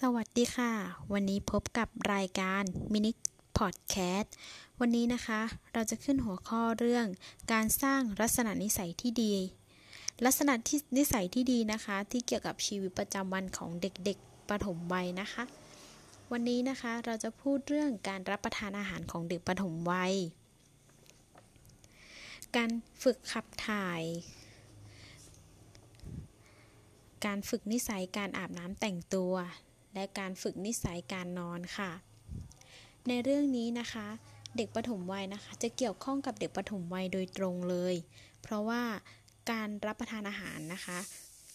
สวัสดีค่ะ วันนี้พบกับรายการมินิพอดแคสต์วันนี้นะคะ เราจะขึ้นหัวข้อเรื่อง การสร้างลักษณะนิสัยที่ดี ลักษณะที่นิสัยที่ดีนะคะ ที่เกี่ยวกับชีวิตประจำวันของเด็กๆปฐมวัยนะคะ วันนี้นะคะเราจะพูดเรื่องการรับประทานอาหารของเด็กปฐมวัย การฝึกขับถ่ายการฝึกนิสัยการอาบน้ำแต่งตัว และการฝึกนิสัยการนอนค่ะ ในเรื่องนี้นะคะ เด็กปฐมวัยนะคะ จะเกี่ยวข้องกับเด็กปฐมวัยโดยตรงเลย เพราะว่าการรับประทานอาหารนะคะ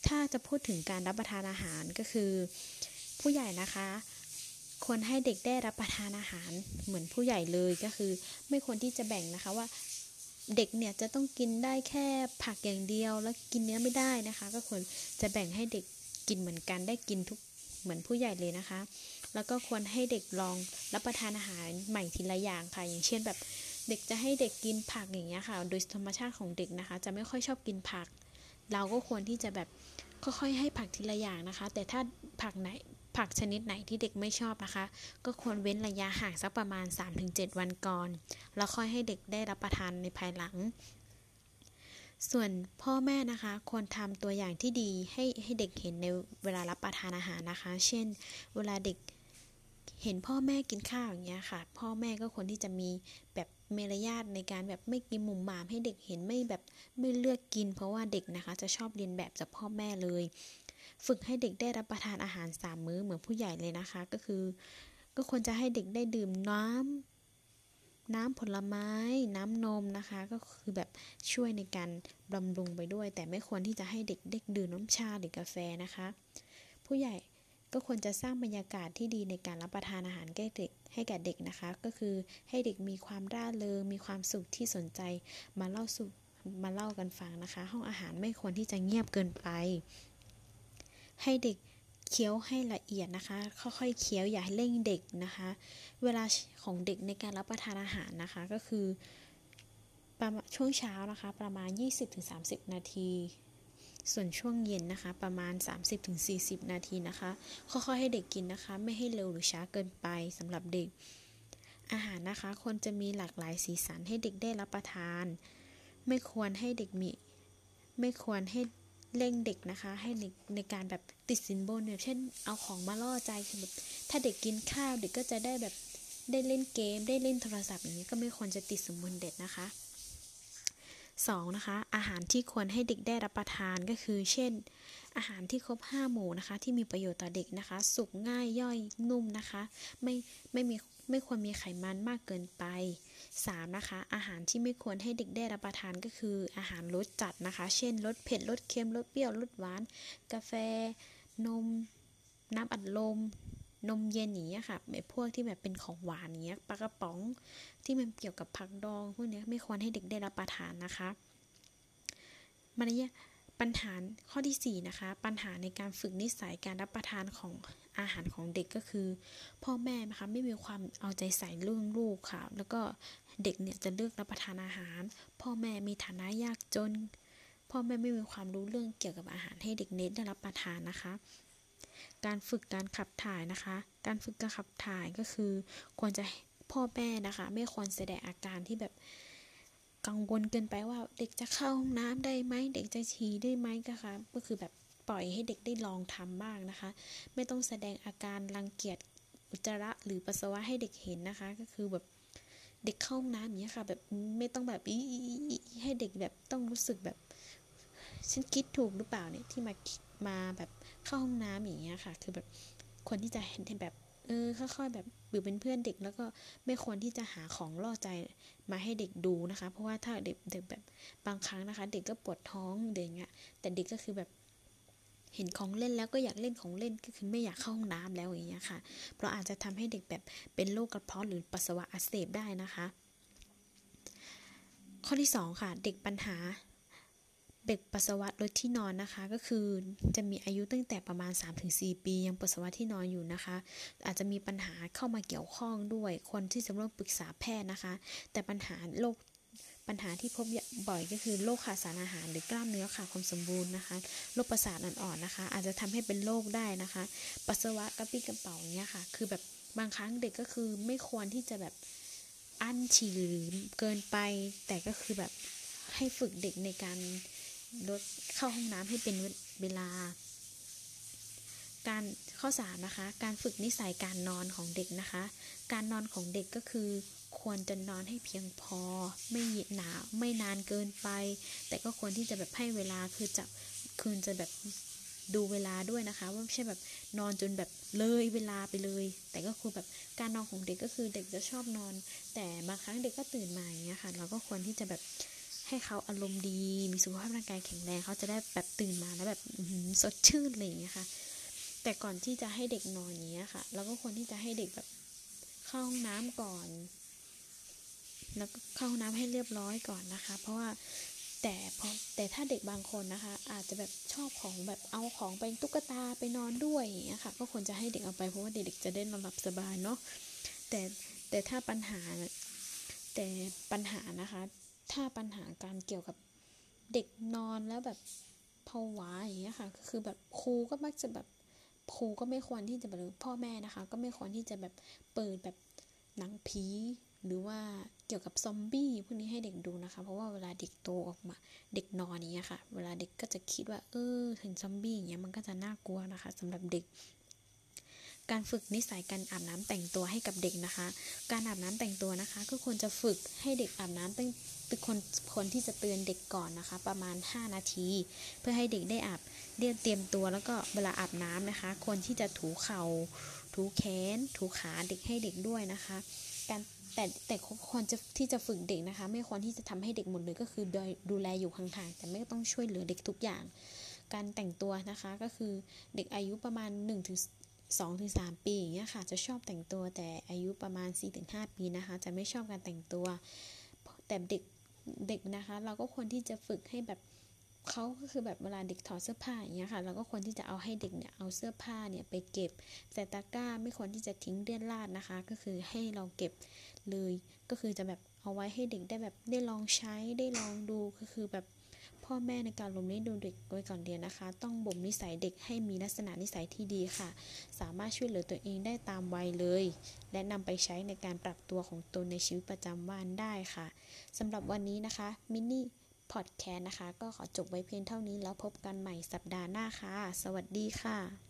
ถ้าจะพูดถึงการรับประทานอาหารก็คือ ผู้ใหญ่นะคะควรให้เด็กได้รับประทานอาหารเหมือนผู้ใหญ่เลยก็คือ ไม่ควรที่จะแบ่งนะคะว่าเด็กเนี่ยจะต้องกินได้แค่ผักอย่างเดียวแล้วกินเนื้อไม่ได้นะคะ ก็ควรจะแบ่งให้เด็กกินเหมือนกันได้กินทุก เหมือนผู้ใหญ่เลยนะคะ แล้วก็ควรให้เด็กลองรับประทานอาหารใหม่ทีละอย่างค่ะ อย่างเช่นแบบเด็กจะให้เด็กกินผักอย่างเงี้ยค่ะ โดยธรรมชาติของเด็กนะคะ จะไม่ค่อยชอบกินผัก เราก็ควรที่จะแบบค่อยๆให้ผักทีละอย่างนะคะ แต่ถ้าผักไหนผักชนิดไหนที่เด็กไม่ชอบนะคะ ก็ควรเว้นระยะห่างสักประมาณ 3-7 วันก่อน แล้วค่อยให้เด็กได้รับประทานในภายหลัง ส่วนพ่อแม่นะคะควรทำตัวอย่างที่ดีให้ให้เด็กเห็นในเวลารับประทานอาหารนะคะ เช่น เวลาเด็กเห็นพ่อแม่กินข้าวอย่างเงี้ยค่ะ พ่อแม่ก็ควรที่จะมีแบบเมรยาทในการแบบไม่กินมุมหมามให้เด็กเห็นไม่แบบไม่เลือกกิน เพราะว่าเด็กนะคะ จะชอบเรียนแบบจากพ่อแม่เลย ฝึกให้เด็กได้รับประทานอาหารสามมื้อเหมือนผู้ใหญ่เลยนะคะ ก็คือ ก็ควรจะให้เด็กได้ดื่มน้ำ น้ำผลไม้ น้ำนมนะคะ ก็คือแบบช่วยในการบำรุงไปด้วย แต่ไม่ควรที่จะให้เด็กเด็กดื่มน้ำชาหรือกาแฟนะคะ ผู้ใหญ่ก็ควรจะสร้างบรรยากาศที่ดีในการรับประทานอาหารแก่เด็กให้แก่เด็กนะคะ ก็คือให้เด็กมีความร่าเริงมีความสุขที่สนใจมาเล่าสู่มาเล่ากันฟังนะคะ ห้องอาหารไม่ควรที่จะเงียบเกินไป ให้เด็ก เคี้ยวให้ละเอียดนะคะ ค่อยๆเคี้ยวอย่าให้เร่งเด็กนะคะ เวลาของเด็กในการรับประทานอาหารนะคะก็คือประมาณช่วงเช้านะคะ ประมาณ 20-30 นาที ส่วนช่วงเย็นนะคะ ประมาณ 30-40 นาทีนะคะ ค่อยๆให้เด็กกินนะคะ ไม่ให้เร็วหรือช้าเกินไปสำหรับเด็ก อาหารนะคะควรจะมีหลากหลายสีสันให้เด็กได้รับประทาน ไม่ควรให้เด็กมี ไม่ควรให้ เร่งเด็กนะคะ ให้ในในการแบบติดสินบนเนี่ยเช่นเอาของมาล่อใจคือแบบถ้าเด็กกินข้าวเด็กก็จะได้แบบได้เล่นเกม ได้เล่นโทรศัพท์อย่างนี้ก็ไม่ควรจะติดสินบนเด็กนะคะ 2. นะคะ อาหารที่ควรให้เด็กได้รับประทานก็คือ เช่น อาหารที่ครบ 5 หมู่นะคะ ที่มีประโยชน์ต่อเด็กนะคะ สุกง่ายย่อยนุ่มนะคะ ไม่ไม่มี ไม่ควรมีไขมันมากเกินไป 3. นะคะ อาหารที่ไม่ควรให้เด็กได้รับประทานก็คือ อาหารรสจัดนะคะ เช่นรสเผ็ดรสเค็มรสเปรี้ยวรสหวาน กาแฟ นม น้ำอัดลม นมเย็นอย่างเงี้ยค่ะไอ้พวกที่แบบเป็นของหวานเงี้ยปลากระป๋องที่มันเกี่ยวกับผักดองพวกนี้ไม่ควรให้เด็กได้รับประทานนะคะมันเนี่ย ปัญหาข้อที่ 4 นะคะ ปัญหาในการฝึกนิสัยการรับประทานของอาหารของเด็กก็คือ พ่อแม่นะคะไม่มีความเอาใจใส่เรื่องลูกค่ะ แล้วก็เด็กเนี่ยจะเลือกรับประทานอาหาร พ่อแม่มีฐานะยากจน พ่อแม่ไม่มีความรู้เรื่องเกี่ยวกับอาหารให้เด็กเน้นได้รับประทานนะคะ การฝึกการขับถ่ายนะคะ การฝึกการขับถ่ายก็คือ ควรจะพ่อแม่นะคะ ไม่ควรแสดงอาการที่แบบ กังวลเกินไปว่าเด็กจะเข้าห้องน้ำได้ไหมเด็กจะฉี่ได้ไหมก็ค่ะก็คือแบบปล่อยให้เด็กได้ลองทำบ้างนะคะ ไม่ต้องแสดงอาการรังเกียจอุจจาระหรือปัสสาวะให้เด็กเห็นนะคะ ก็คือแบบเด็กเข้าห้องน้ำอย่างนี้ค่ะ แบบไม่ต้องแบบอีให้เด็กแบบต้องรู้สึกแบบ ฉันคิดถูกหรือเปล่าเนี่ยที่มามาแบบเข้าห้องน้ำอย่างเงี้ยค่ะ คือแบบคนที่จะเห็นแบบ เออค่อยๆแบบอยู่เป็นเพื่อนเด็กแล้วก็ไม่ควรที่จะหาของล่อใจมาให้เด็กดูนะคะ เพราะว่าถ้าเด็กเด็กแบบบางครั้งนะคะ เด็กก็ปวดท้องเด็กเงี้ยแต่เด็กก็คือแบบเห็นของเล่นแล้วก็อยากเล่นของเล่นก็คือไม่อยากเข้าห้องน้ำแล้วอย่างเงี้ยค่ะ เพราะอาจจะทำให้เด็กแบบเป็นโรคกระเพาะหรือปัสสาวะอักเสบได้นะคะ ข้อที่ 2 ค่ะ เด็กปัญหา เด็กปัสสาวะรถที่นอนนะคะ ก็คือจะมีอายุตั้งแต่ประมาณ 3-4 ปี ยังปัสสาวะที่นอนอยู่นะคะ อาจจะมีปัญหาเข้ามาเกี่ยวข้องด้วยคนที่จะร่วมปรึกษาแพทย์นะคะ แต่ปัญหาโรคปัญหาที่พบบ่อยก็คือโรคขาดสารอาหารหรือกล้ามเนื้อขาดความสมบูรณ์นะคะโรคประสาทอ่อนๆนะคะ อาจจะทำให้เป็นโรคได้นะคะ ปัสสาวะกระปี้กระเป๋าเนี้ยค่ะ คือแบบบางครั้งเด็กก็คือไม่ควรที่จะแบบอั้นฉี่หรือเกินไป แต่ก็คือแบบให้ฝึกเด็กในการ ลดเข้าห้องน้ำให้เป็นเวลา การข้อสามนะคะ การฝึกนิสัยการนอนของเด็กนะคะ การนอนของเด็กก็คือ ควรจะนอนให้เพียงพอ ไม่หนาไม่นานเกินไป แต่ก็ควรที่จะแบบให้เวลาคือจะคืนจะแบบดูเวลาด้วยนะคะว่าไม่ใช่แบบนอนจนแบบเลยเวลาไปเลย แต่ก็คือแบบการนอนของเด็กก็คือเด็กจะชอบนอน แต่บางครั้งเด็กก็ตื่นมาอย่างเงี้ยค่ะ เราก็ควรที่จะแบบ ให้เขาอารมณ์ดี มีสุขภาพร่างกายแข็งแรงเขาจะได้แบบตื่นมาแล้วแบบสดชื่นอะไรอย่างเงี้ยค่ะ แต่ก่อนที่จะให้เด็กนอนอย่างเงี้ยค่ะเราก็ควรที่จะให้เด็กแบบเข้าห้องน้ำก่อน แล้วก็เข้าห้องน้ำให้เรียบร้อยก่อนนะคะ เพราะว่าแต่พอแต่ถ้าเด็กบางคนนะคะ อาจจะแบบชอบของแบบเอาของไปตุ๊กตาไปนอนด้วยอย่างเงี้ยค่ะ ก็ควรจะให้เด็กเอาไปเพราะว่าเด็กๆจะได้นอนหลับสบายเนาะแต่แต่ถ้าปัญหาแต่ปัญหานะคะ ถ้าปัญหาการเกี่ยวกับเด็กนอนแล้วแบบผวาอย่างเงี้ยค่ะก็คือแบบครูก็มักจะแบบครูก็ไม่ควรที่จะแบบพ่อแม่นะคะ ก็ไม่ควรที่จะแบบเปิดแบบหนังผีหรือว่าเกี่ยวกับซอมบี้พวกนี้ให้เด็กดูนะคะ เพราะว่าเวลาเด็กโตออกมา เด็กนอนนี้ค่ะ เวลาเด็กก็จะคิดว่า เออถึงซอมบี้อย่างเงี้ยมันก็จะน่ากลัวนะคะสำหรับเด็ก การฝึกนิสัยการอาบน้ำแต่งตัวให้กับเด็กนะคะ การอาบน้ำแต่งตัวนะคะ ก็ควรจะฝึกให้เด็กอาบน้ำตั้งเป็นคนคนที่จะเตือนเด็กก่อนนะคะ ประมาณ 5 นาที เพื่อให้เด็กได้อาบเรียนเตรียมตัวแล้วก็เวลาอาบน้ำนะคะ ควรที่จะถูเขา่า ถูแขน ถูขาเด็กให้เด็กด้วยนะคะ การแต่แต่ควรจะที่จะฝึกเด็กนะคะ ไม่ควรที่จะทำให้เด็กหมดเลยก็คือดูแลอยู่ห่างๆแต่ไม่ต้องช่วยเหลือเด็กทุกอย่างการแต่งตัวนะคะก็คือเด็กอายุประมาณ1ถึง 2ถึง3ปีอย่างเงี้ยค่ะ จะชอบแต่งตัวแต่อายุประมาณ4ถึง5ปีนะคะ จะไม่ชอบการแต่งตัว แต่เด็กเด็กนะคะ เราก็ควรที่จะฝึกให้แบบเขาก็คือแบบเวลาเด็กถอดเสื้อผ้าอย่างเงี้ยค่ะ เราก็ควรที่จะเอาให้เด็กเนี่ยเอาเสื้อผ้าเนี่ยไปเก็บใส่ตะกร้าไม่ควรที่จะทิ้งเลี่ยนลาดนะคะ ก็คือให้เราเก็บเลยก็คือจะแบบเอาไว้ให้เด็กได้แบบได้ลองใช้ได้ลองดูก็คือแบบ พ่อแม่ในการลงนี้ดูเด็กไว้ก่อนเรียนนะคะ ต้องบ่มนิสัยเด็กให้มีลักษณะนิสัยที่ดีค่ะ สามารถช่วยเหลือตัวเองได้ตามวัยเลย และนำไปใช้ในการปรับตัวของตนในชีวิตประจำวันได้ค่ะสำหรับวันนี้นะคะมินนี่พอดแคสต์นะคะ ก็ขอจบไว้เพียงเท่านี้แล้วพบกันใหม่สัปดาห์หน้าค่ะ สวัสดีค่ะ